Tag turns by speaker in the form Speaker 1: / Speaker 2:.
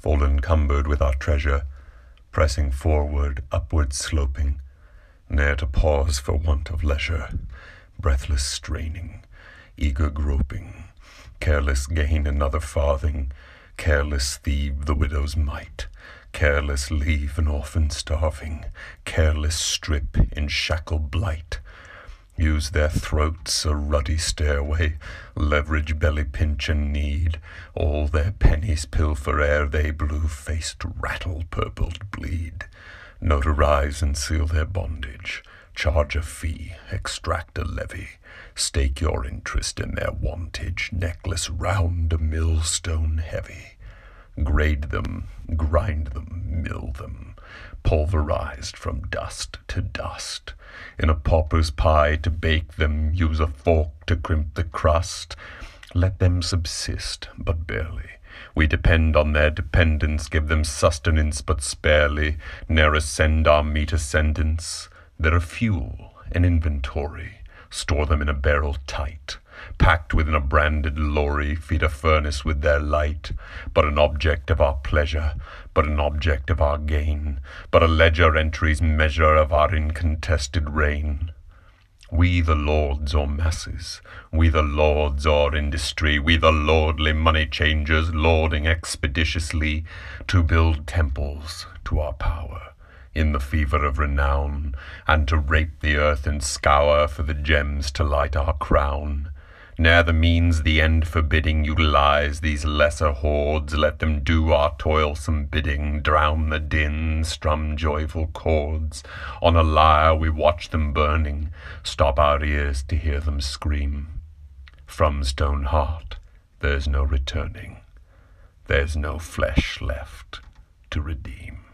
Speaker 1: full encumbered with our treasure, pressing forward, upward sloping, ne'er to pause for want of leisure, breathless straining, eager groping, careless gain another farthing, careless thieve the widow's mite, careless leave an orphan starving, careless strip in shackle blight, use their throats a ruddy stairway, leverage belly pinch and need, all their pennies pilfer ere they blue-faced rattle purpled bleed, notarize and seal their bondage, charge a fee, extract a levy, stake your interest in their wantage, necklace round a millstone heavy, grade them, grind them, mill them, pulverized from dust to dust, in a pauper's pie to bake them, use a fork to crimp the crust. Let them subsist, but barely. We depend on their dependence, give them sustenance but sparely, ne'er ascend our meat ascendance. They're a fuel, an inventory, store them in a barrel tight, packed within a branded lorry, feed a furnace with their light, but an object of our pleasure, but an object of our gain, but a ledger entry's measure of our incontested reign. We the lords or masses, we the lords or industry, we the lordly money changers, lording expeditiously to build temples to our power in the fever of renown, and to rape the earth and scour for the gems to light our crown. Ne'er the means the end forbidding utilize these lesser hordes, let them do our toilsome bidding, drown the din, strum joyful chords. On a lyre we watch them burning, stop our ears to hear them scream. From stone heart there's no returning, there's no flesh left to redeem.